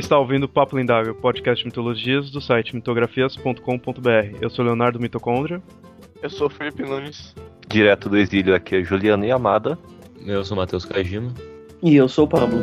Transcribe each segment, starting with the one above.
está ouvindo o Papo Lendário, podcast de mitologias do site mitografias.com.br. Eu sou Leonardo Mitocôndria. Eu sou Felipe Nunes. Direto do exílio aqui é Juliana e Amada. Eu sou Matheus Kajima. E eu sou o Pablo.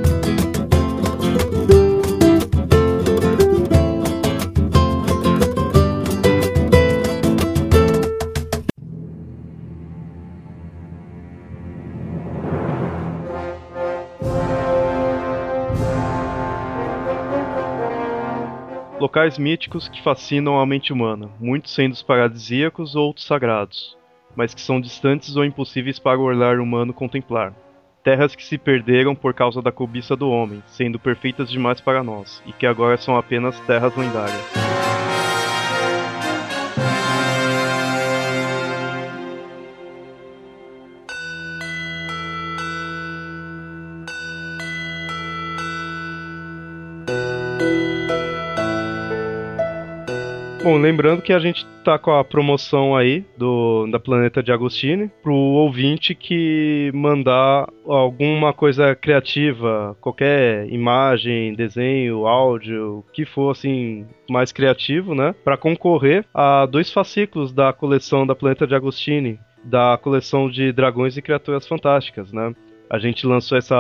Locais míticos que fascinam a mente humana, muitos sendo os paradisíacos ou outros sagrados, mas que são distantes ou impossíveis para o olhar humano contemplar. Terras que se perderam por causa da cobiça do homem, sendo perfeitas demais para nós, e que agora são apenas terras lendárias. Bom, lembrando que a gente tá com a promoção aí do da Planeta de Agostini pro ouvinte que mandar alguma coisa criativa, qualquer imagem, desenho, áudio, que for assim mais criativo, né, para concorrer a dois fascículos da coleção da Planeta de Agostini, da coleção de dragões e criaturas fantásticas, né? A gente lançou essa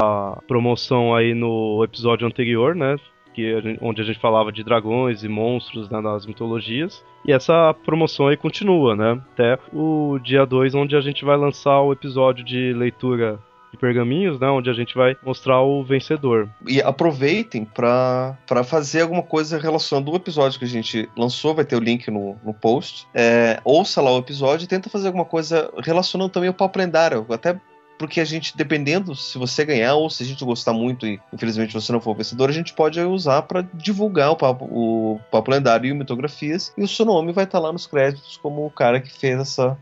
promoção aí no episódio anterior, né? Que a gente, onde a gente falava de dragões e monstros né, nas mitologias. E essa promoção aí continua, né? Até o dia 2, onde a gente vai lançar o episódio de leitura de pergaminhos, né, onde a gente vai mostrar o vencedor. E aproveitem para fazer alguma coisa relacionando o episódio que a gente lançou, vai ter o link no, no post. É, ouça lá o episódio e tenta fazer alguma coisa relacionando também o papo lendário. Até porque a gente, dependendo se você ganhar ou se a gente gostar muito e infelizmente você não for vencedor, a gente pode usar para divulgar o papo, o papo lendário e o mitografias e o seu nome vai estar tá lá nos créditos como o cara que fez essa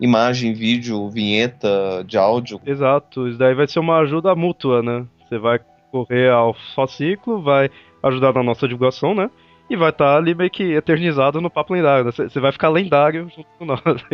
imagem, vídeo, vinheta de áudio. Exato, isso daí vai ser uma ajuda mútua, né? Você vai correr ao fascículo, vai ajudar na nossa divulgação, né? E vai estar tá ali meio que eternizado no papo lendário. Você vai ficar lendário junto com nós.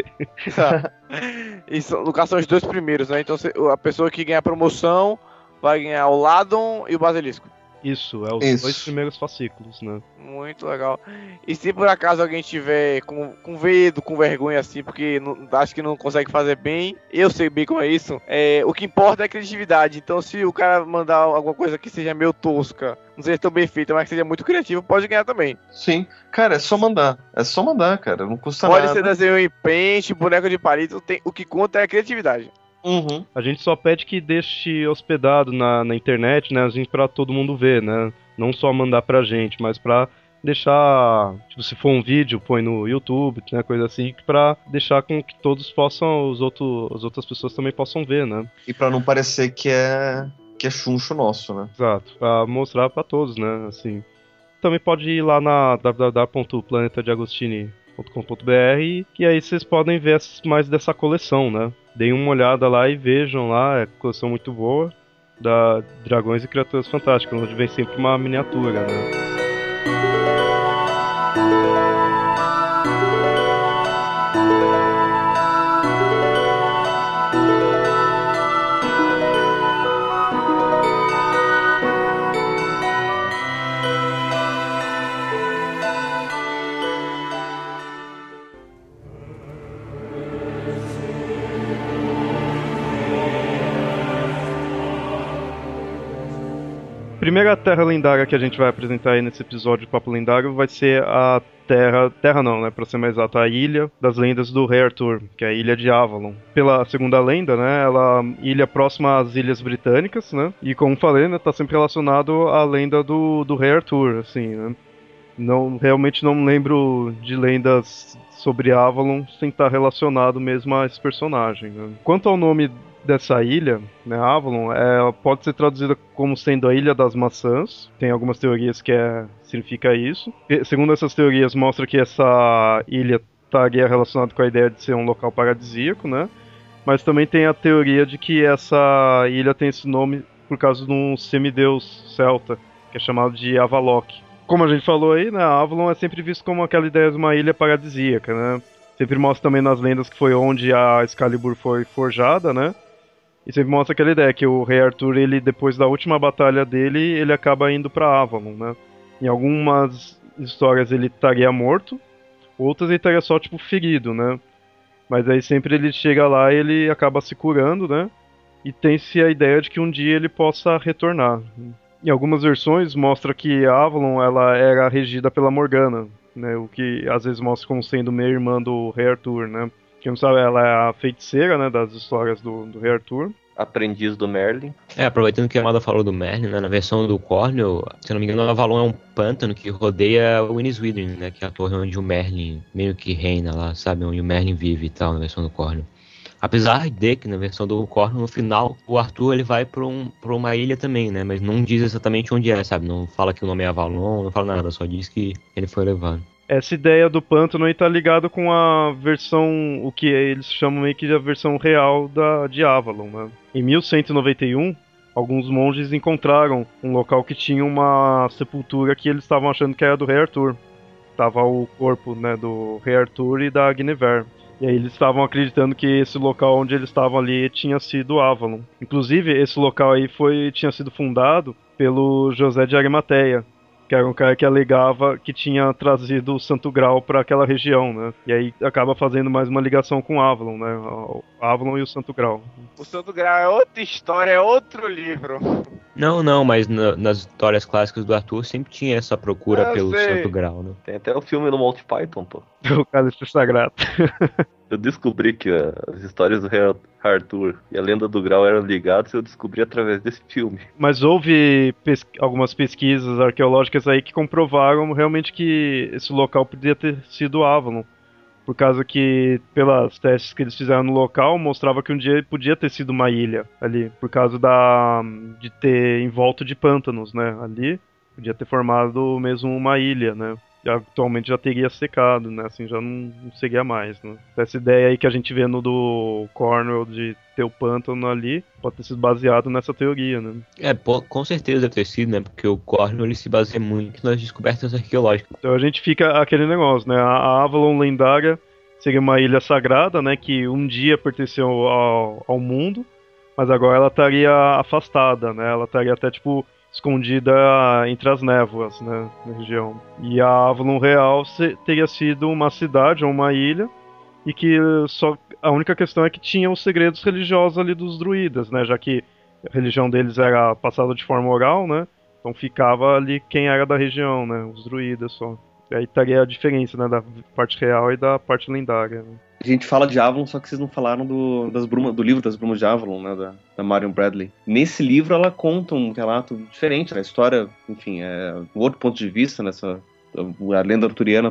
Isso, no caso, são os dois primeiros, né? Então a pessoa que ganha a promoção vai ganhar o Ladon e o Basilisco. Isso, é os Isso. dois primeiros fascículos, né? Muito legal. E se por acaso alguém tiver com, com medo, com vergonha assim, porque não, acho que não consegue fazer bem, eu sei bem como é isso, é, o que importa é a criatividade. Então se o cara mandar alguma coisa que seja meio tosca, não seja tão bem feita, mas que seja muito criativo, pode ganhar também. Sim. Cara, é só mandar. É só mandar, cara. Não custa pode nada. Pode ser desenho em pente, boneco de palito, tem, o que conta é a criatividade. Uhum. A gente só pede que deixe hospedado na, na internet, né? A gente pra todo mundo ver, né? Não só mandar pra gente, mas pra deixar, tipo, se for um vídeo, põe no YouTube, né, coisa assim, para deixar com que todos possam, os outros, as outras pessoas também possam ver, né? E para não parecer que é que é chuncho nosso, né? Exato, para mostrar para todos, né, assim. Também pode ir lá na www.planetadeagostini.com.br e aí vocês podem ver mais dessa coleção, né? Deem uma olhada lá e vejam lá, é coleção muito boa da Dragões e Criaturas Fantásticas, onde vem sempre uma miniatura, né? Terra lendária que a gente vai apresentar aí nesse episódio de Papo Lendário vai ser a terra. Terra não, né? Pra ser mais exato, a ilha das lendas do Rei Arthur, que é a ilha de Avalon. Pela segunda lenda, né? Ela ilha próxima às ilhas britânicas, né? E como falei, né? Tá sempre relacionado à lenda do, do Rei Arthur, assim, né? Não, realmente não lembro de lendas sobre Avalon sem estar relacionado mesmo a esse personagem. Né? Quanto ao nome dessa ilha, né, Avalon, é, pode ser traduzida como sendo a Ilha das Maçãs. Tem algumas teorias que é, significa isso. E, segundo essas teorias, mostra que essa ilha estaria relacionada com a ideia de ser um local paradisíaco, né? Mas também tem a teoria de que essa ilha tem esse nome por causa de um semideus celta, que é chamado de Avaloc. Como a gente falou aí, né, Avalon é sempre visto como aquela ideia de uma ilha paradisíaca, né? Sempre mostra também nas lendas que foi onde a Excalibur foi forjada, né? E sempre mostra aquela ideia que o Rei Arthur, ele depois da última batalha dele, ele acaba indo para Avalon, né? Em algumas histórias ele estaria morto, outras ele estaria só, tipo, ferido, né? Mas aí sempre ele chega lá e ele acaba se curando, né? E tem-se a ideia de que um dia ele possa retornar. Em algumas versões mostra que Avalon ela era regida pela Morgana, né? O que às vezes mostra como sendo meio irmã do Rei Arthur, né? Quem não sabe, ela é a feiticeira, né, das histórias do, do Rei Arthur. Aprendiz do Merlin. É, aproveitando que a Amada falou do Merlin, né, na versão do Cornel, se eu não me engano, o Avalon é um pântano que rodeia o Inniswithin, né, que é a torre onde o Merlin meio que reina lá, sabe, onde o Merlin vive e tal, na versão do Cornel. Apesar de que na versão do Cornel, no final, o Arthur ele vai pra, um, pra uma ilha também, né, mas não diz exatamente onde é, sabe, não fala que o nome é Avalon, não fala nada, só diz que ele foi levado essa ideia do pântano está ligado com a versão, o que eles chamam meio que a versão real da, de Avalon. Né? Em 1191, alguns monges encontraram um local que tinha uma sepultura que eles estavam achando que era do rei Arthur. Tava o corpo né, do rei Arthur e da Guinevere. E aí eles estavam acreditando que esse local onde eles estavam ali tinha sido Avalon. Inclusive, esse local aí foi tinha sido fundado pelo José de Arimateia, que era um cara que alegava que tinha trazido o Santo Grau para aquela região, né? E aí acaba fazendo mais uma ligação com Avalon, né? O Avalon e o Santo Grau. O Santo Grau é outra história, é outro livro. Não, não, mas na, nas histórias clássicas do Arthur sempre tinha essa procura Eu pelo sei. Santo Grau, né? Tem até o filme no Monty Python, pô. o Cálice Sagrado. eu descobri que uh, as histórias do rei Arthur e a lenda do Grau eram ligadas, eu descobri através desse filme. Mas houve pes algumas pesquisas arqueológicas aí que comprovaram realmente que esse local podia ter sido Avalon. Por causa que, pelas testes que eles fizeram no local, mostrava que um dia podia ter sido uma ilha ali. Por causa da de ter em volta de pântanos, né? Ali podia ter formado mesmo uma ilha, né? Atualmente já teria secado, né? Assim, já não, não seguia mais, né? Essa ideia aí que a gente vê no do Cornwell de ter o pântano ali, pode ter sido baseado nessa teoria, né? É, com certeza deve ter sido, né? Porque o Cornwell ele se baseia muito nas descobertas arqueológicas. Então a gente fica aquele negócio, né? A Avalon lendária seria uma ilha sagrada, né? Que um dia pertenceu ao, ao mundo, mas agora ela estaria afastada, né? Ela estaria até, tipo, escondida entre as névoas, né, na região. E a Avalon Real teria sido uma cidade ou uma ilha e que só a única questão é que tinha os segredos religiosos ali dos druidas, né, já que a religião deles era passada de forma oral, né? Então ficava ali quem era da região, né, os druidas só. E aí estaria a diferença, né, da parte real e da parte lendária. Né? A gente fala de Avalon, só que vocês não falaram do, das brumas, do livro das Brumas de Avalon, né, da, da Marion Bradley. Nesse livro ela conta um relato diferente, né, a história, enfim, é um outro ponto de vista nessa a lenda arturiana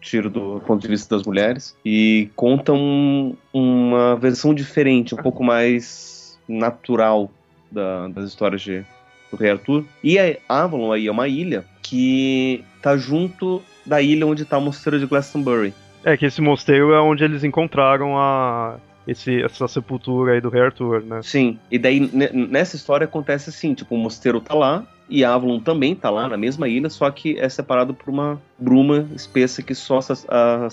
tiro do ponto de vista das mulheres e conta um, uma versão diferente, um pouco mais natural da, das histórias de, do Rei Arthur. E a Avalon aí é uma ilha que tá junto da ilha onde está o mosteiro de Glastonbury. É, que esse mosteiro é onde eles encontraram a, esse, essa sepultura aí do rei Arthur, né? Sim, e daí nessa história acontece assim, tipo, o mosteiro tá lá, e Avalon também tá lá na mesma ilha, só que é separado por uma bruma espessa que só a,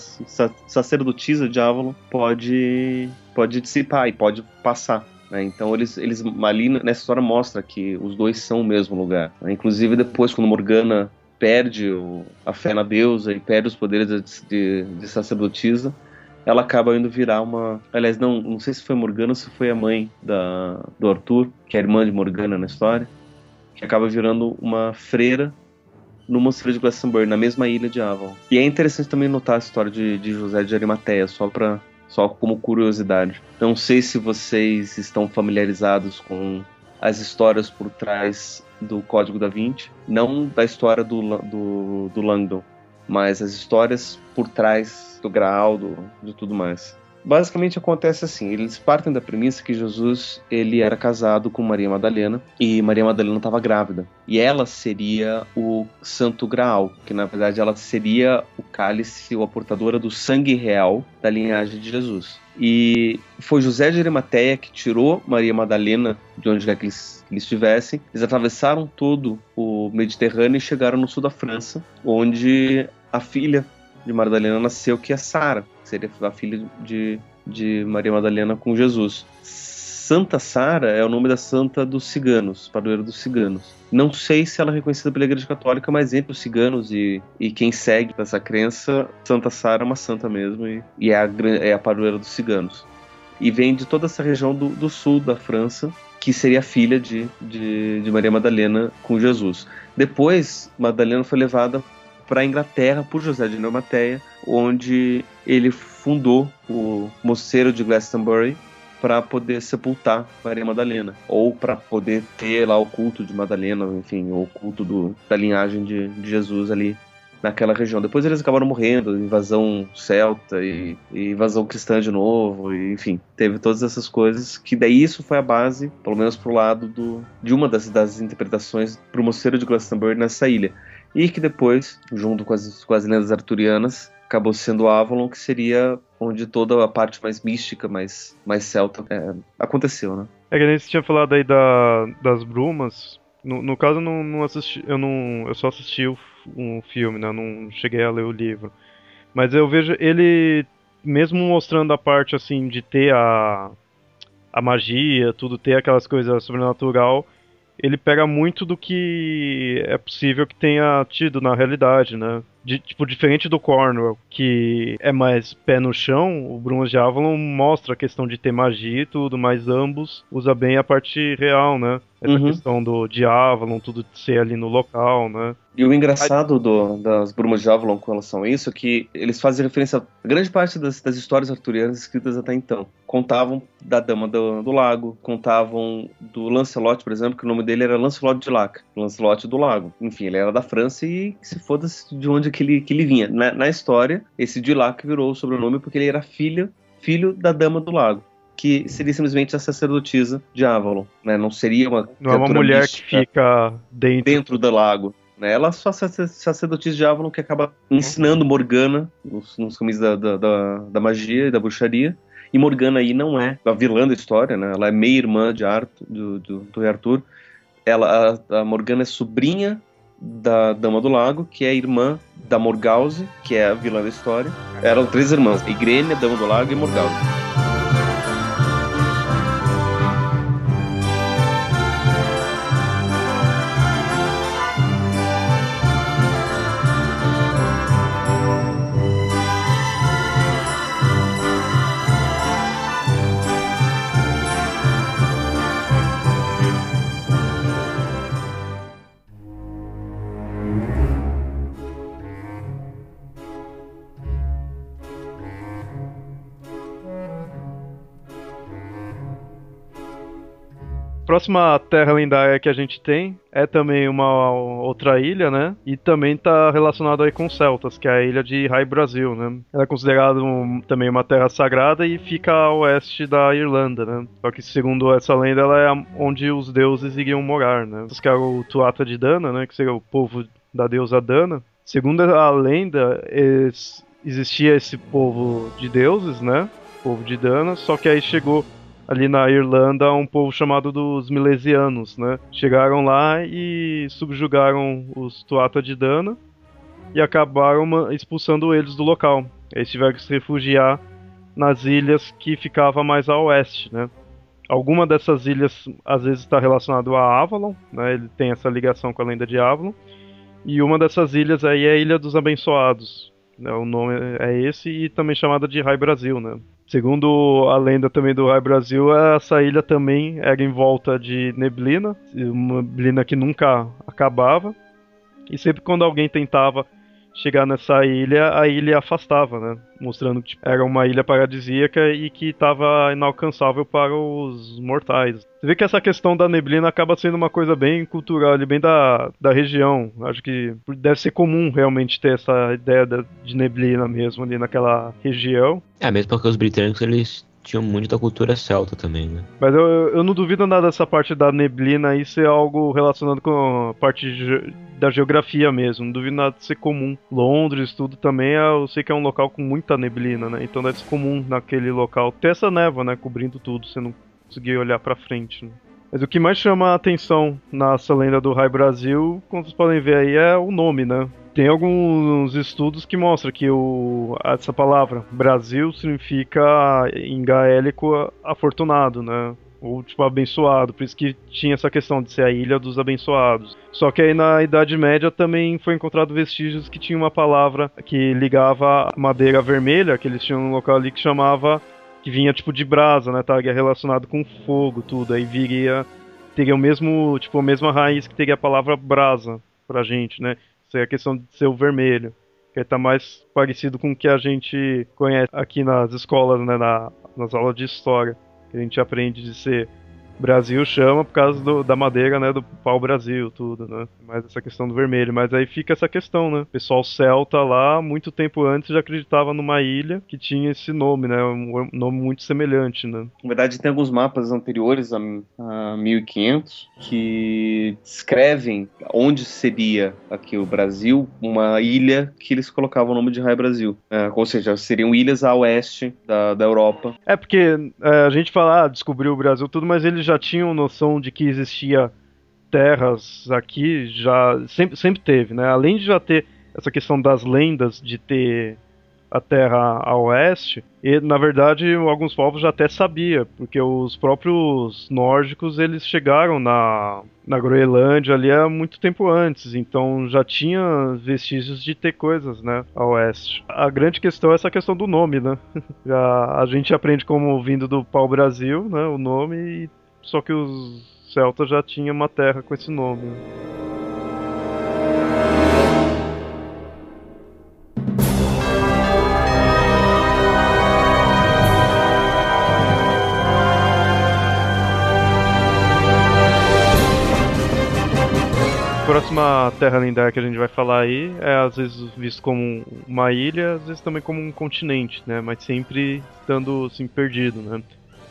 sacerdotisa de Avalon pode, pode dissipar e pode passar. Né? Então eles, eles ali nessa história mostra que os dois são o mesmo lugar. Né? Inclusive depois quando Morgana perde o, a fé na deusa e perde os poderes de, de, sacerdotisa, ela acaba indo virar uma. Aliás, não, não sei se foi Morgana ou se foi a mãe da, do Arthur, que é a irmã de Morgana na história, que acaba virando uma freira no mosteiro de Glastonbury, na mesma ilha de Avalon. E é interessante também notar a história de, de José de Arimateia, só para só como curiosidade. Não sei se vocês estão familiarizados com as histórias por trás do Código da Vinci, não da história do, do, do Langdon, mas as histórias por trás do Graal, do, de tudo mais. Basicamente acontece assim, eles partem da premissa que Jesus ele era casado com Maria Madalena e Maria Madalena estava grávida. E ela seria o Santo Graal, que na verdade ela seria o cálice ou a portadora do sangue real da linhagem de Jesus. E foi José de Arimateia que tirou Maria Madalena de onde quer que eles, que eles estivessem. Eles atravessaram todo o Mediterrâneo e chegaram no sul da França, onde a filha de Madalena nasceu, que é Sara, que seria a filha de, de Maria Madalena com Jesus. Santa Sara é o nome da santa dos ciganos, padroeira dos ciganos. Não sei se ela é reconhecida pela Igreja Católica, mas entre os ciganos e, e quem segue essa crença, Santa Sara é uma santa mesmo e, e é, a, é a padroeira dos ciganos. E vem de toda essa região do, do sul da França, que seria filha de, de, de Maria Madalena com Jesus. Depois, Madalena foi levada para a Inglaterra por José de Neumateia, onde ele fundou o mosteiro de Glastonbury para poder sepultar Maria Madalena ou para poder ter lá o culto de Madalena, enfim, o culto do, da linhagem de, de Jesus ali naquela região. Depois eles acabaram morrendo, invasão celta e, e, invasão cristã de novo, e, enfim, teve todas essas coisas que daí isso foi a base, pelo menos pro lado do, de uma das, das interpretações pro mosteiro de Glastonbury nessa ilha. E que depois, junto com as, com as lendas arturianas, acabou sendo Avalon, que seria onde toda a parte mais mística, mais, mais celta é, aconteceu, né? É que nem você tinha falado aí da, das brumas. No, no caso, eu não, não assisti, eu não, eu só assisti o um filme, né? Eu não cheguei a ler o livro. Mas eu vejo ele, mesmo mostrando a parte assim de ter a, a magia, tudo, ter aquelas coisas sobrenatural, ele pega muito do que é possível que tenha tido na realidade, né? De, tipo, diferente do Cornwell, que é mais pé no chão, o Brumas de Avalon mostra a questão de ter magia e tudo, mas ambos usa bem a parte real, né? Essa uhum. questão do de Avalon, tudo ser ali no local, né? E o engraçado do, das Brumas de Avalon com relação a isso é que eles fazem referência a grande parte das, das histórias arturianas escritas até então. Contavam da Dama do, do, Lago, contavam do Lancelot, por exemplo, que o nome dele era Lancelot de Lac, Lancelot do Lago. Enfim, ele era da França e se foda de onde que ele, que ele vinha. Na, na história, esse de Lac virou o sobrenome porque ele era filho, filho da Dama do Lago que seria simplesmente a sacerdotisa de Avalon, né? Não seria uma não é uma mulher que fica dentro dentro do lago. Né? Ela só sacerdotisa de Avalon que acaba ensinando Morgana nos, nos caminhos da, da, da, da, magia e da bruxaria. E Morgana aí não é a vilã da história, né? Ela é meia-irmã de Arthur, do, do, do rei Arthur. Ela, a, a Morgana é sobrinha da Dama do Lago, que é irmã da Morgause, que é a vilã da história. Eram três irmãs, Igrene, Dama do Lago e Morgause. Próxima terra lendária que a gente tem é também uma outra ilha, né? E também está relacionado aí com celtas, que é a ilha de High Brasil, né? Ela é considerada um, também uma terra sagrada e fica a oeste da Irlanda, né? Só que segundo essa lenda, ela é onde os deuses iriam morar, né? Que é o Tuata de Dana, né? Que seria o povo da deusa Dana. Segundo a lenda, existia esse povo de deuses, né? povo de Dana, só que aí chegou ali na Irlanda um povo chamado dos Milesianos, né? Chegaram lá e subjugaram os Tuatha de Dana e acabaram expulsando eles do local. Eles tiveram que se refugiar nas ilhas que ficava mais a oeste, né? Alguma dessas ilhas às vezes está relacionado a Avalon, né? Ele tem essa ligação com a lenda de Avalon. E uma dessas ilhas aí é a Ilha dos Abençoados. Né? O nome é esse e também chamada de Rai Brasil, né? Segundo a lenda também do Rai Brasil, essa ilha também era em volta de neblina, uma neblina que nunca acabava. E sempre quando alguém tentava chegar nessa ilha, a ilha afastava, né? Mostrando que tipo, era uma ilha paradisíaca e que estava inalcançável para os mortais. Você vê que essa questão da neblina acaba sendo uma coisa bem cultural, bem da, da região. Acho que deve ser comum realmente ter essa ideia de neblina mesmo ali naquela região. É, mesmo porque os britânicos eles tinham muito da cultura celta também, né? Mas eu, eu não duvido nada dessa parte da neblina aí ser algo relacionado com a parte ge da geografia mesmo. Não duvido nada de ser comum. Londres, tudo também, é, eu sei que é um local com muita neblina, né? Então deve ser comum naquele local ter essa névoa, né? Cobrindo tudo, você não conseguir olhar pra frente, né? Mas o que mais chama a atenção nessa lenda do Rai Brasil, como vocês podem ver aí, é o nome, né? Tem alguns estudos que mostram que o, essa palavra Brasil significa em gaélico afortunado, né? Ou, tipo, abençoado. Por isso que tinha essa questão de ser a ilha dos abençoados. Só que aí na Idade Média também foi encontrado vestígios que tinha uma palavra que ligava a madeira vermelha, que eles tinham um local ali que chamava. que vinha tipo de brasa, né? Tá relacionado com fogo, tudo. Aí viria. teria o mesmo. tipo, a mesma raiz que teria a palavra brasa pra gente, né? É a questão de ser o vermelho. Que está mais parecido com o que a gente conhece aqui nas escolas, né? Na, nas aulas de história que a gente aprende de ser Brasil chama por causa do, da madeira, né, do pau Brasil, tudo, né? Mais essa questão do vermelho, mas aí fica essa questão, né? O pessoal celta lá, muito tempo antes já acreditava numa ilha que tinha esse nome, né? Um nome muito semelhante, né? Na verdade, tem alguns mapas anteriores a, a 1500 que descrevem onde seria aqui o Brasil, uma ilha que eles colocavam o nome de Raio Brasil. É, ou seja, seriam ilhas a oeste da, da Europa. É porque é, a gente fala, ah, descobriu o Brasil tudo, mas eles já tinham noção de que existia terras aqui, já sempre, sempre teve, né? Além de já ter essa questão das lendas de ter a terra a oeste, e na verdade alguns povos já até sabia, porque os próprios nórdicos eles chegaram na, na Groenlândia ali há muito tempo antes, então já tinha vestígios de ter coisas, né, a oeste. A grande questão é essa questão do nome, né? já, a gente aprende como vindo do pau-brasil, né, o nome, e só que os celtas já tinham uma terra com esse nome. A próxima terra lendária que a gente vai falar aí é às vezes visto como uma ilha, às vezes também como um continente, né? Mas sempre estando assim perdido, né?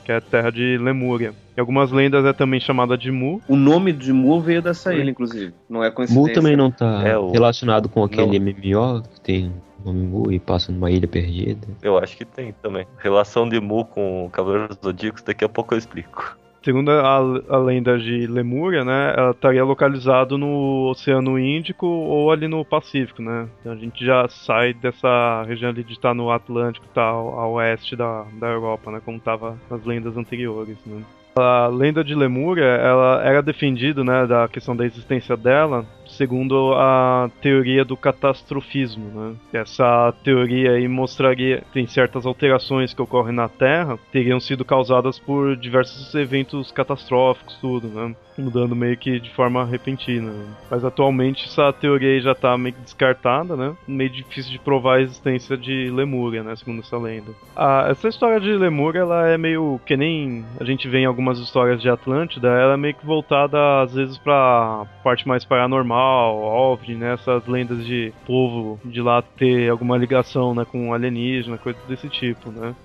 Que é a terra de Lemúria. Em algumas lendas é também chamada de Mu. O nome de Mu veio dessa ilha, inclusive. Não é coincidência. Mu também não tá é, o... relacionado com aquele não. MMO que tem nome Mu e passa numa ilha perdida. Eu acho que tem também. Relação de Mu com Cavaleiros Zodíacos, daqui a pouco eu explico. Segundo a, a, lenda de Lemúria, né, ela estaria localizado no Oceano Índico ou ali no Pacífico, né? Então a gente já sai dessa região ali de estar no Atlântico, tá ao, ao oeste da, da Europa, né, como estava nas lendas anteriores, né? A lenda de Lemúria, ela era defendida, né, da questão da existência dela, segundo a teoria do catastrofismo, né? Essa teoria aí mostraria que certas alterações que ocorrem na Terra teriam sido causadas por diversos eventos catastróficos, tudo, né? mudando meio que de forma repentina. Mas atualmente essa teoria já está meio que descartada, né? Meio difícil de provar a existência de Lemúria, né? Segundo essa lenda. Ah, essa história de Lemúria, ela é meio que nem a gente vê em algumas histórias de Atlântida, ela é meio que voltada às vezes para parte mais paranormal, OVNI, né? Essas lendas de povo de lá ter alguma ligação, né? Com alienígena, coisas desse tipo, né?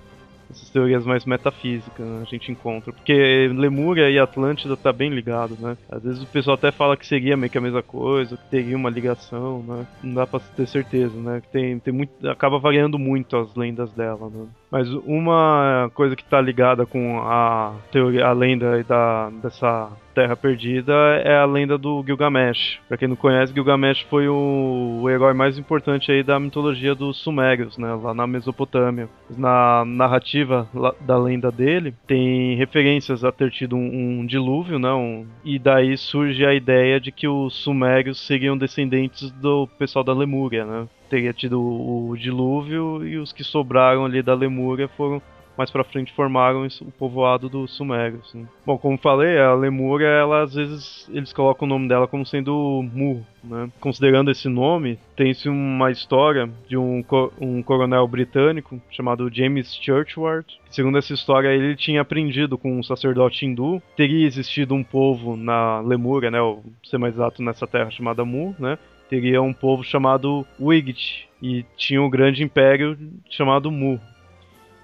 essas teorias mais metafísicas né, a gente encontra. Porque Lemúria e Atlântida tá bem ligado, né? Às vezes o pessoal até fala que seria meio que a mesma coisa, que teria uma ligação, né? Não dá pra ter certeza, né? Que tem, tem muito, acaba variando muito as lendas dela, né? Mas uma coisa que está ligada com a teoria, a lenda da, dessa Terra Perdida é a lenda do Gilgamesh. Para quem não conhece, Gilgamesh foi o, o, herói mais importante aí da mitologia dos Sumérios, né, lá na Mesopotâmia. Na narrativa da lenda dele, tem referências a ter tido um, um dilúvio, né, um, e daí surge a ideia de que os Sumérios seriam descendentes do pessoal da Lemúria, né teria tido o dilúvio e os que sobraram ali da Lemúria foram mais para frente formaram o povoado dos Sumérios. Né? Bom, como falei, a Lemúria, ela às vezes eles colocam o nome dela como sendo Mu, né? Considerando esse nome, tem-se uma história de um, um coronel britânico chamado James Churchward. Segundo essa história, ele tinha aprendido com um sacerdote hindu. Teria existido um povo na Lemúria, né? Ou ser mais exato, nessa terra chamada Mu, né? Teria um povo chamado Wigit e tinha um grande império chamado Mu.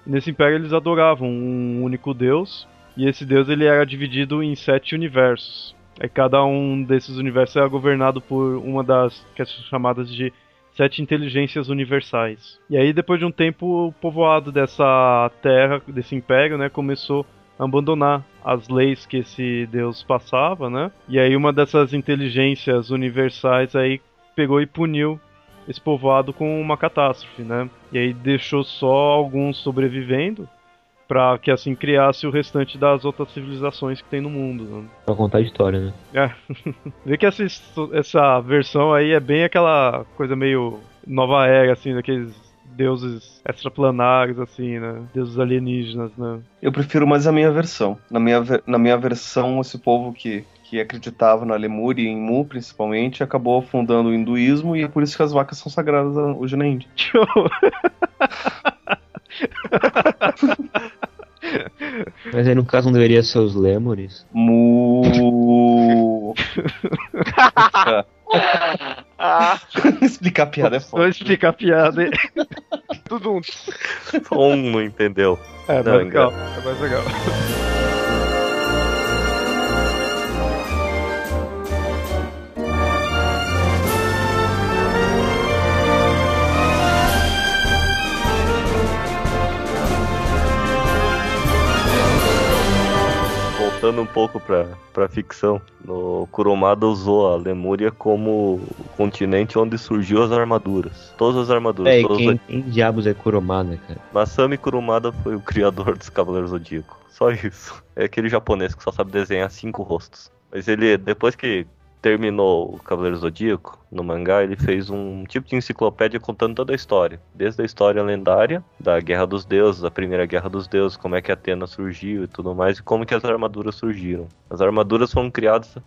Nesse império eles adoravam um único deus e esse deus ele era dividido em sete universos. E cada um desses universos era governado por uma das que chamadas de sete inteligências universais. E aí depois de um tempo o povoado dessa terra, desse império, né, começou a abandonar as leis que esse deus passava, né? E aí uma dessas inteligências universais aí pegou e puniu esse povoado com uma catástrofe, né? E aí deixou só alguns sobrevivendo Pra que assim criasse o restante das outras civilizações que tem no mundo. Né? Pra contar a história, né? É. Vê que essa, essa versão aí é bem aquela coisa meio nova era, assim, daqueles deuses extraplanários, assim, né? Deuses alienígenas, né? Eu prefiro mais a minha versão. Na minha, na minha versão, esse povo que, que acreditava na Lemúria e em Mu, principalmente, acabou fundando o hinduísmo e é por isso que as vacas são sagradas hoje na Índia. Mas aí no caso não deveria ser os Lemures. Mu. Explicar a piada é Vou foda. explicar a piada. hein? tudo um. Só um não entendeu. É, Não, mais legal. É mais legal. Voltando um pouco pra, pra ficção, no Kurumada usou a Lemúria como o continente onde surgiu as armaduras. Todas as armaduras. É, quem, as... quem diabos é Kurumada, cara? Masami Kurumada foi o criador dos Cavaleiros Zodíaco. Só isso. É aquele japonês que só sabe desenhar cinco rostos. Mas ele, depois que terminou o Cavaleiro Zodíaco, no mangá, ele fez um tipo de enciclopédia contando toda a história. Desde a história lendária, da Guerra dos Deuses, da Primeira Guerra dos Deuses, como é que Atena surgiu e tudo mais, e como que as armaduras surgiram. As armaduras foram criadas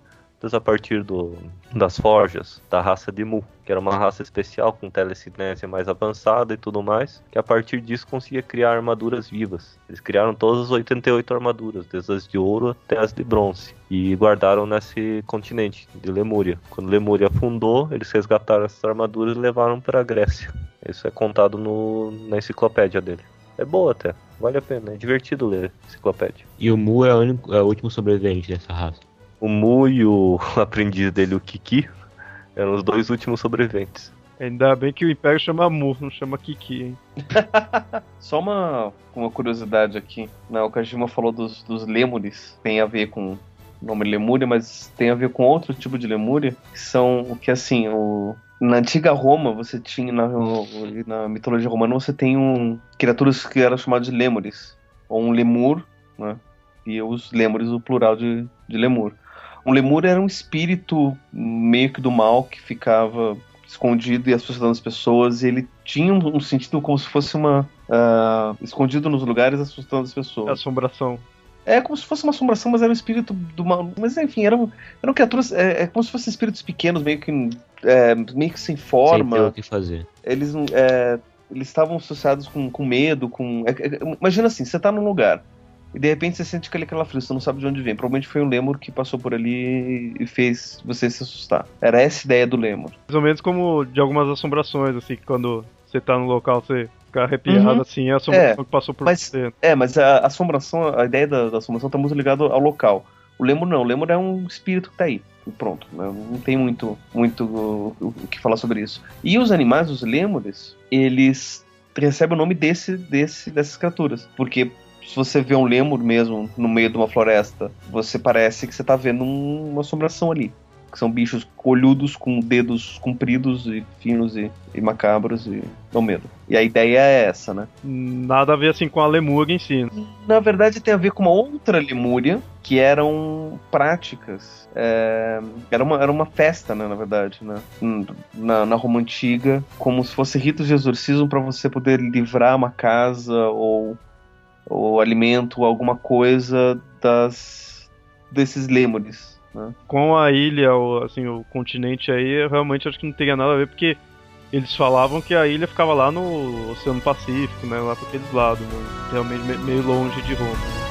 a partir do, das forjas da raça de Mu, que era uma raça especial com telecinese mais avançada e tudo mais, que a partir disso conseguia criar armaduras vivas. Eles criaram todas as 88 armaduras, desde as de ouro até as de bronze, e guardaram nesse continente de Lemúria. Quando Lemúria afundou, eles resgataram essas armaduras e levaram para a Grécia. Isso é contado no, na enciclopédia dele. É boa até, vale a pena, é divertido ler enciclopédia. E o Mu é o, único, é o último sobrevivente dessa raça. O Mu e o aprendiz dele, o Kiki, eram os dois últimos sobreviventes. Ainda bem que o Império chama Mu, não chama Kiki, hein? Só uma, uma curiosidade aqui. Né? O Kajima falou dos, dos lêmures. Tem a ver com o nome Lemúria, mas tem a ver com outro tipo de Lemúria. Que são o que, assim, o... Na antiga Roma, você tinha, na, na mitologia romana, você tem um, criaturas que eram chamadas de lêmures. Ou um lemur, né? E os lêmures, o plural de, de lemur. Um lemur era um espírito meio que do mal que ficava escondido e assustando as pessoas. E ele tinha um, sentido como se fosse uma. ah, escondido nos lugares, assustando as pessoas. Assombração. É como se fosse uma assombração, mas era um espírito do mal. Mas enfim, eram, eram criaturas. É, é como se fossem espíritos pequenos, meio que. é, meio que sem Sem ter forma. o que fazer. Eles não- é, eles estavam associados com, com medo, com. é- é- imagina assim, você tá num lugar. E de repente você sente aquele calafrio, você não sabe de onde vem. Provavelmente foi um lemur que passou por ali e fez você se assustar. Era essa ideia do lemur. Mais ou menos como de algumas assombrações, assim, que quando você tá no local você fica arrepiado, Uhum. assim, é a assombração É, que passou por mas- você. É, mas a assombração, a ideia da, da assombração tá muito ligada ao local. O lemur não, o lemur é um espírito que tá aí. E pronto, né? não tem muito, muito o, o que falar sobre isso. E os animais, os lêmures, eles recebem o nome desse, desse, dessas criaturas. Porque se você vê um lemur mesmo no meio de uma floresta, você parece que você tá vendo um- uma assombração ali. Que são bichos colhudos com dedos compridos e finos e, e macabros e dão medo. E a ideia é essa, né? Nada a ver, assim, com a lemúria em si. na verdade tem a ver com uma outra lemúria que eram práticas é, era uma era uma festa né, na verdade né, na, na Roma antiga como se fosse ritos de exorcismo para você poder livrar uma casa ou ou alimento alguma coisa das desses lêmures né? Com a ilha, o, assim, o continente aí, eu realmente acho que não teria nada a ver, porque eles falavam que a ilha ficava lá no Oceano Pacífico, né, lá para aqueles lados, né, realmente me- meio longe de Roma.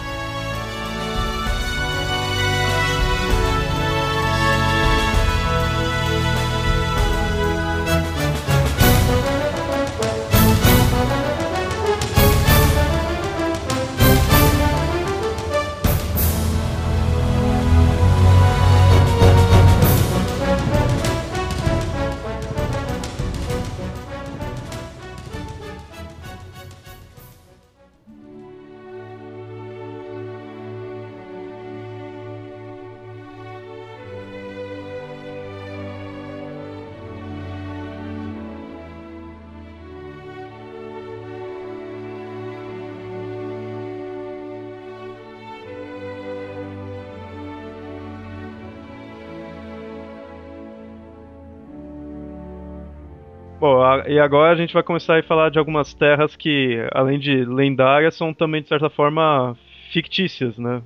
Bom, e agora a gente vai começar a falar de algumas terras que, além de lendárias, são também, de certa forma, fictícias, né?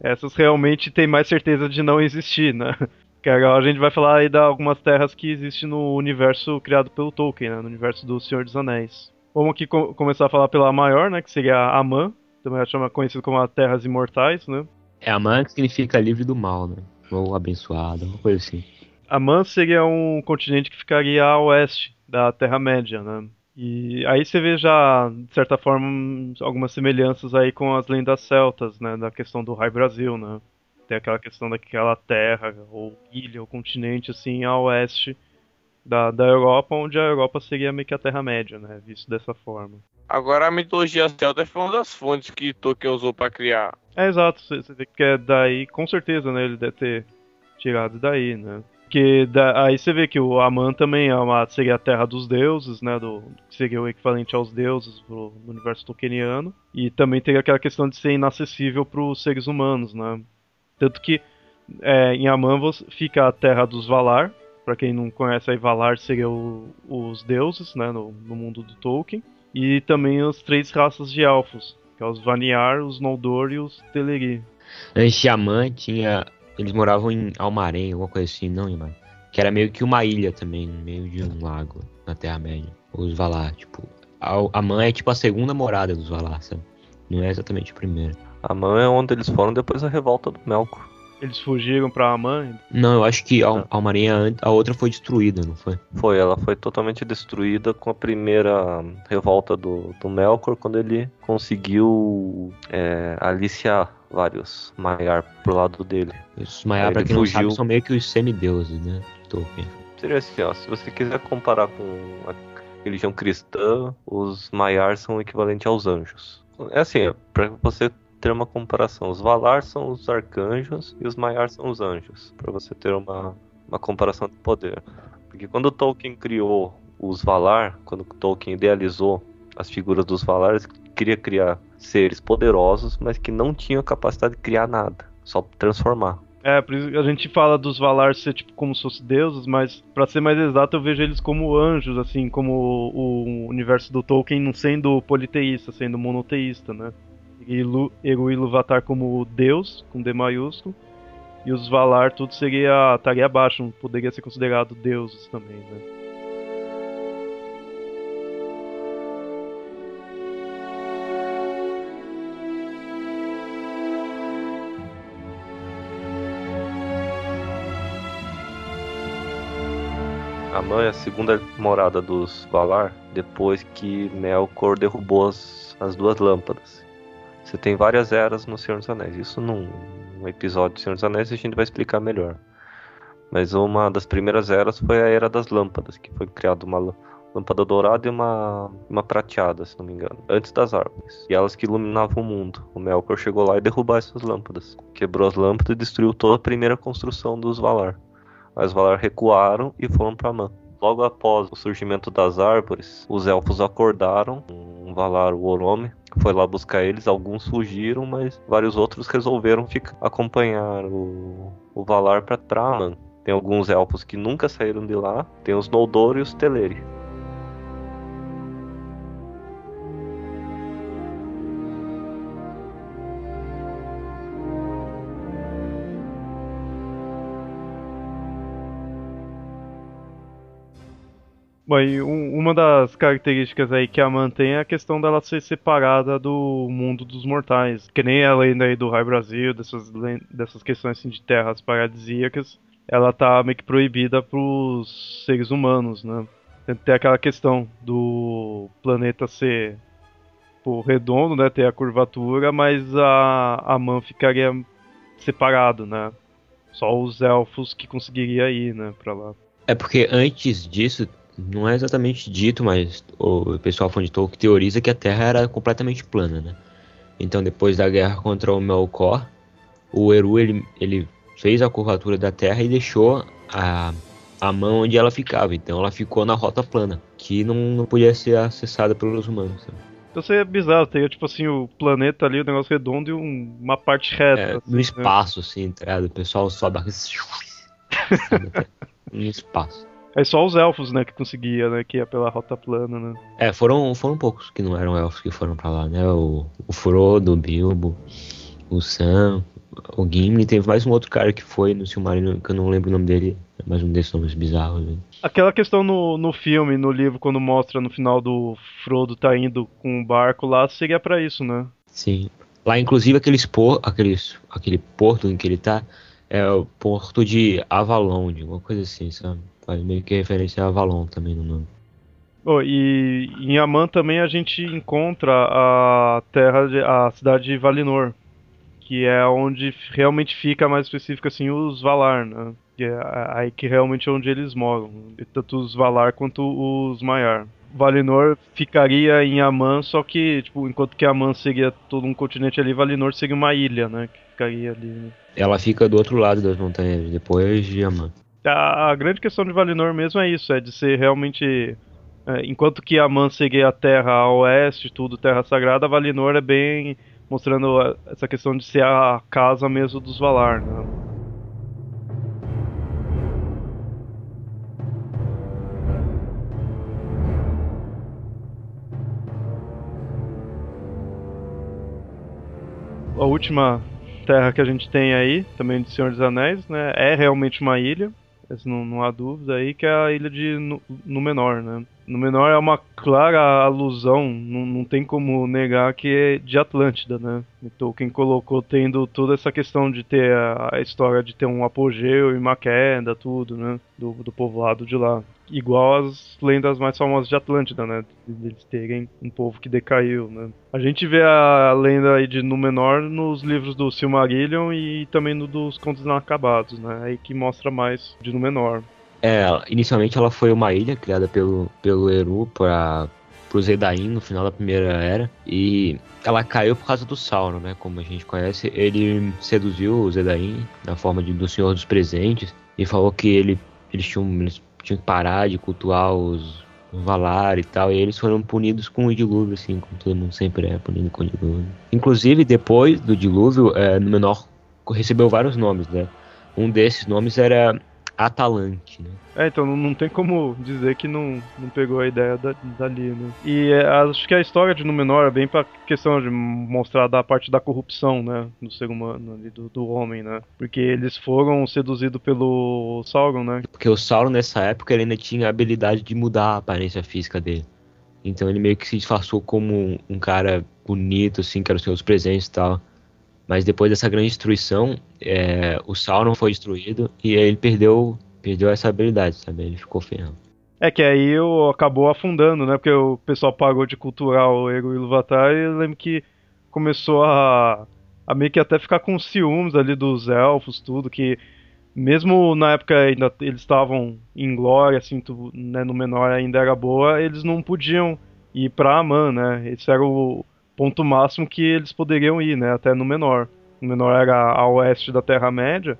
Essas realmente têm mais certeza de não existir, né? Que agora a gente vai falar aí de algumas terras que existem no universo criado pelo Tolkien, né? No universo do Senhor dos Anéis. Vamos aqui co- começar a falar pela maior, né? Que seria a Amã, também é chama conhecido como a Terras Imortais, né? É a man que significa livre do mal, né? Ou abençoado, uma coisa assim. Amã seria um continente que ficaria a oeste da Terra-média, né? E aí você vê já, de certa forma, algumas semelhanças aí com as lendas celtas, né? Da questão do Raio Brasil, né? Tem aquela questão daquela terra, ou ilha, ou continente, assim, a oeste da, da Europa, onde a Europa seria meio que a Terra-média, né? Visto dessa forma. Agora a mitologia celta foi uma das fontes que Tolkien usou pra criar. É exato, você você vê que é daí, com certeza, né? Ele deve ter tirado daí, né? Porque da- aí você vê que o Aman também é uma, seria a terra dos deuses, né? Do, que seria o equivalente aos deuses pro, no universo tolkieniano. E também teria aquela questão de ser inacessível para os seres humanos, né? Tanto que é, em Aman fica a terra dos Valar. Pra quem não conhece aí, Valar seria o- os deuses, né? No, no mundo do Tolkien. E também as três raças de elfos, que é os Vaniar, os Noldor e os Teleri. Antes de Amã tinha. Eles moravam em Almarém, alguma coisa assim, não, Imar? Que era meio que uma ilha também, no meio de um lago, na Terra-média. Os Valar, tipo. Al- Amã é tipo a segunda morada dos Valar, sabe? Não é exatamente a primeira. A mão é onde eles foram depois da revolta do Melkor. Eles fugiram pra Aman. Não, eu acho que Almarém, a, an- a outra foi destruída, não foi? Foi, ela foi totalmente destruída com a primeira revolta do, do Melkor, quando ele conseguiu é, aliciar vários Maiar pro lado dele. Os Maiar, pra quem não fugiu. sabe, são meio que os semideuses, né? de Tolkien. Seria assim, ó, se você quiser comparar com a religião cristã, os Maiar são o equivalente aos anjos. É assim, para você ter uma comparação, os Valar são os arcanjos e os Maiar são os anjos, para você ter uma, uma comparação de poder. Porque quando Tolkien criou os Valar, quando Tolkien idealizou as figuras dos Valar, ele queria criar seres poderosos, mas que não tinham a capacidade de criar nada, só transformar. É, por isso a gente fala dos Valar ser tipo como se fossem deuses, mas pra ser mais exato, eu vejo eles como anjos, assim, como o, universo do Tolkien não sendo politeísta, sendo monoteísta, né? E Lu, e como Deus, com D maiúsculo, e os Valar tudo seria estaria abaixo, poderia ser considerado deuses também, né? É a segunda morada dos Valar depois que Melkor derrubou as, as duas lâmpadas. Você tem várias eras no Senhor dos Anéis. Isso num, num episódio do Senhor dos Anéis a gente vai explicar melhor. Mas uma das primeiras eras foi a Era das Lâmpadas, que foi criada uma lâmpada dourada e uma, uma prateada, se não me engano, antes das árvores. E elas que iluminavam o mundo. O Melkor chegou lá e derrubou essas lâmpadas. Quebrou as lâmpadas e destruiu toda a primeira construção dos Valar. As Valar recuaram e foram para Amã. Logo após o surgimento das árvores, os elfos acordaram. Um Valar, o Orome, foi lá buscar eles. Alguns fugiram, mas vários outros resolveram ficar, acompanhar o, o Valar para Amã. Tem alguns elfos que nunca saíram de lá. Tem os Noldor e os Teleri. Bom, uma das características aí que a mantém é a questão dela ser separada do mundo dos mortais. Que nem a lenda aí do Raio Brasil, dessas, dessas questões assim, de terras paradisíacas, ela tá meio que proibida pros seres humanos, né? Tem, aquela questão do planeta ser pô, redondo, né? Ter a curvatura, mas a, a Man ficaria separado, né? Só os elfos que conseguiria ir, né, pra lá. É porque antes disso, não é exatamente dito, mas o pessoal fã de Tolkien teoriza que a Terra era completamente plana, né? Então depois da guerra contra o Melkor, o Eru ele, ele fez a curvatura da Terra e deixou a, a mão onde ela ficava. Então ela ficou na rota plana, que não, não podia ser acessada pelos humanos. sabe? Então seria bizarro, teria tipo assim o planeta ali, o negócio redondo e um- uma parte reta. É, assim, no né? espaço, assim, tá ligado? O pessoal sobe no espaço. É só os elfos, né, que conseguia, né, que ia pela rota plana, né. É, foram, foram poucos que não eram elfos que foram pra lá, né? O, o Frodo, o Bilbo, o Sam, o Gimli. Teve mais um outro cara que foi no Silmarillion, que eu não lembro o nome dele. É mais um desses nomes bizarros. Né? Aquela questão no, no filme, no livro, quando mostra no final do Frodo tá indo com o barco lá, seria para isso, né? Sim. Lá, inclusive, aqueles por, aqueles, aquele porto em que ele tá é o porto de Avalon, de alguma coisa assim, sabe? Faz meio que referência a Avalon também no nome. Oh, e em Aman também a gente encontra a terra, de, a cidade de Valinor, que é onde realmente fica mais específico assim os Valar, né? Que é aí que realmente é onde eles moram, tanto os Valar quanto os Maiar. Valinor ficaria em Aman, só que, tipo, enquanto que Aman seria todo um continente ali, Valinor seria uma ilha, né? Que ficaria ali. Né? Ela fica do outro lado das montanhas, depois de Aman. A, a grande questão de Valinor mesmo é isso, é de ser realmente é, enquanto que Aman seria a terra a oeste, tudo terra sagrada, Valinor é bem mostrando essa questão de ser a casa mesmo dos Valar, né? A última terra que a gente tem aí, também de Senhor dos Anéis, né, é realmente uma ilha, não, não há dúvida aí, que é a ilha de Númenor, né? No menor é uma clara alusão, não, não tem como negar que é de Atlântida, né? Então quem colocou tendo toda essa questão de ter a, a, história de ter um apogeu e uma queda, tudo, né? Do, do povoado de lá. Igual as lendas mais famosas de Atlântida, né? Eles terem um povo que decaiu, né? A gente vê a lenda aí de Númenor nos livros do Silmarillion e também no dos Contos Inacabados, né? Aí que mostra mais de Númenor. É, inicialmente ela foi uma ilha criada pelo, pelo Eru para o Zedain no final da Primeira Era e ela caiu por causa do Sauron, né? Como a gente conhece, ele seduziu o Zedain na forma de, do Senhor dos Presentes e falou que ele, eles, tinham, eles tinham que parar de cultuar os, os Valar e tal, e eles foram punidos com o dilúvio, assim, como todo mundo sempre é punido com o dilúvio. Inclusive, depois do dilúvio, é, no menor recebeu vários nomes, né? Um desses nomes era Atalante, né? É, então não, tem como dizer que não, não pegou a ideia da, dali, né? E é, acho que a história de Númenor é bem pra questão de mostrar da parte da corrupção, né? Do ser humano ali, do, do homem, né? Porque eles foram seduzidos pelo Sauron, né? Porque o Sauron nessa época ele ainda tinha a habilidade de mudar a aparência física dele. Então ele meio que se disfarçou como um cara bonito, assim, que era os seus presentes e tal. Mas depois dessa grande destruição, é, o Sauron foi destruído e ele perdeu, perdeu essa habilidade, sabe? Ele ficou ferrando. É que aí o, acabou afundando, né? Porque o pessoal pagou de culturar o Ego Ilúvatar e eu lembro que começou a, a meio que até ficar com ciúmes ali dos elfos, tudo, que mesmo na época ainda eles estavam em glória, assim, tu, né, no menor ainda era boa, eles não podiam ir pra Aman, né? Esse era o, ponto máximo que eles poderiam ir, né? Até no menor. O menor era a oeste da Terra-média,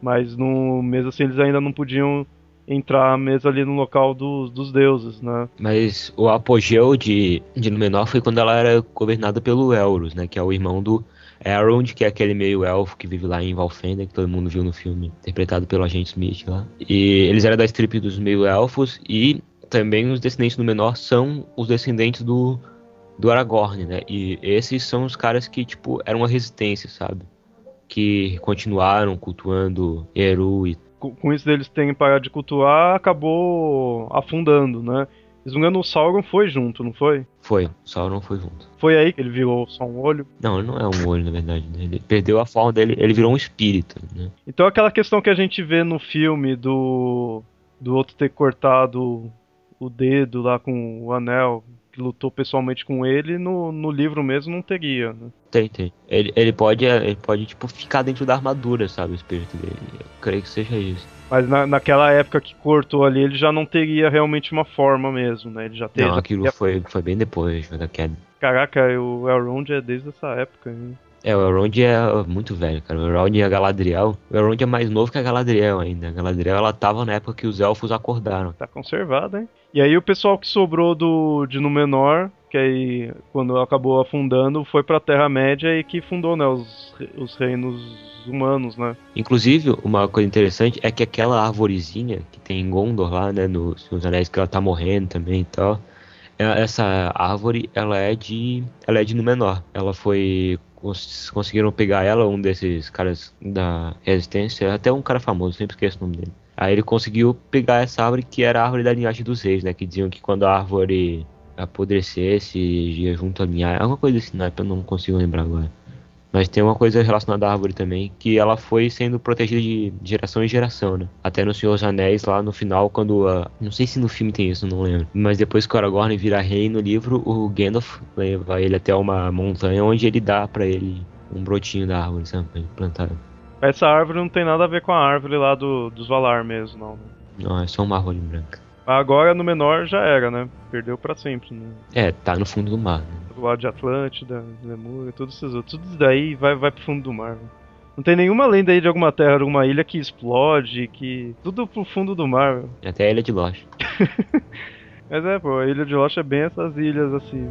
mas no mesmo assim eles ainda não podiam entrar mesmo ali no local dos, dos deuses, né? Mas o apogeu de, de Númenor foi quando ela era governada pelo Elros, né? Que é o irmão do Elrond, que é aquele meio elfo que vive lá em Valfenda, que todo mundo viu no filme, interpretado pelo agente Smith lá. E eles eram da estripe dos meio elfos e também os descendentes do menor são os descendentes do do Aragorn, né? E esses são os caras que, tipo, eram uma resistência, sabe? Que continuaram cultuando Eru e. Com, com isso deles terem parado de cultuar, acabou afundando, né? Se não engano, o Sauron foi junto, não foi? Foi, o Sauron foi junto. Foi aí que ele virou só um olho? Não, ele não é um olho, na verdade. Né? Ele perdeu a forma dele, ele virou um espírito, né? Então aquela questão que a gente vê no filme do, do outro ter cortado o dedo lá com o anel, que lutou pessoalmente com ele, no, no livro mesmo não teria, né? Tem, tem. Ele, ele pode, ele pode, tipo, ficar dentro da armadura, sabe, o espírito dele. Eu creio que seja isso. Mas na, naquela época que cortou ali, ele já não teria realmente uma forma mesmo, né? Ele já teria. Não, aquilo teria... foi, foi bem depois da queda. Caraca, o Elrond é desde essa época, hein? É, o Elrond é muito velho, cara. O Elrond e a Galadriel. O Elrond é mais novo que a Galadriel ainda. A Galadriel, ela tava na época que os elfos acordaram. Tá conservado, hein? E aí o pessoal que sobrou do de Númenor que aí, quando acabou afundando, foi pra Terra-média e que fundou, né, os, os reinos humanos, né? Inclusive, uma coisa interessante é que aquela arvorezinha que tem em Gondor lá, né, nos, nos anéis que ela tá morrendo também e tal, é- essa árvore, ela é de, ela é de Númenor. Ela foi cons- conseguiram pegar ela, um desses caras da resistência, até um cara famoso, sempre esqueço o nome dele. Aí ele conseguiu pegar essa árvore que era a árvore da linhagem dos reis, né? Que diziam que quando a árvore apodrecesse, ia junto à linhagem. Alguma coisa assim, né? Eu não consigo lembrar agora. Mas tem uma coisa relacionada à árvore também, que ela foi sendo protegida de geração em geração, né? Até no Senhor dos Anéis, lá no final, quando. a- não sei se no filme tem isso, não lembro. Mas depois que o Aragorn vira rei no livro, o Gandalf leva ele até uma montanha onde ele dá pra ele um brotinho da árvore, sabe? Pra ele plantar. Essa árvore não tem nada a ver com a árvore lá do, dos Valar mesmo, não. né? Não, é só uma árvore branca. Agora no menor já era, né? Perdeu pra sempre, né? É, tá no fundo do mar, né? Do lado de Atlântida, Lemúria, todos esses outros. Tudo isso daí vai, vai pro fundo do mar. né? Não tem nenhuma lenda aí de alguma terra, alguma ilha que explode, que. Tudo pro fundo do mar. meu. Até a Ilha de Lost. Mas é, pô, a ilha de Lost é bem essas ilhas assim.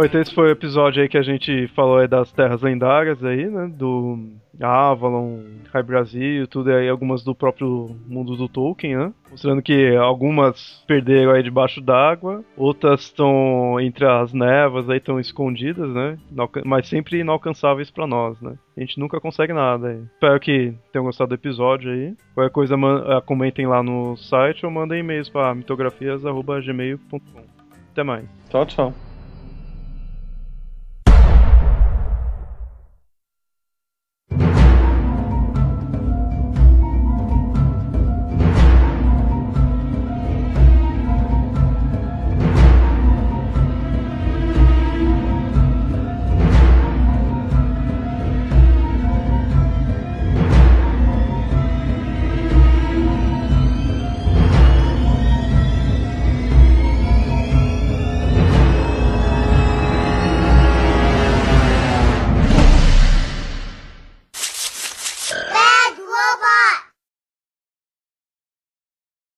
Bom, então esse foi o episódio aí que a gente falou aí das terras lendárias aí, né? Do Avalon, High Brasil, tudo aí, algumas do próprio mundo do Tolkien, né? Mostrando que algumas perderam aí debaixo d'água, outras estão entre as névoas aí, estão escondidas, né? Mas sempre inalcançáveis pra nós, né? A gente nunca consegue nada aí. Espero que tenham gostado do episódio aí. Qualquer coisa, ah, comentem lá no site ou mandem e-mails pra mitografias.gmail.com. Até mais. Tchau, tchau.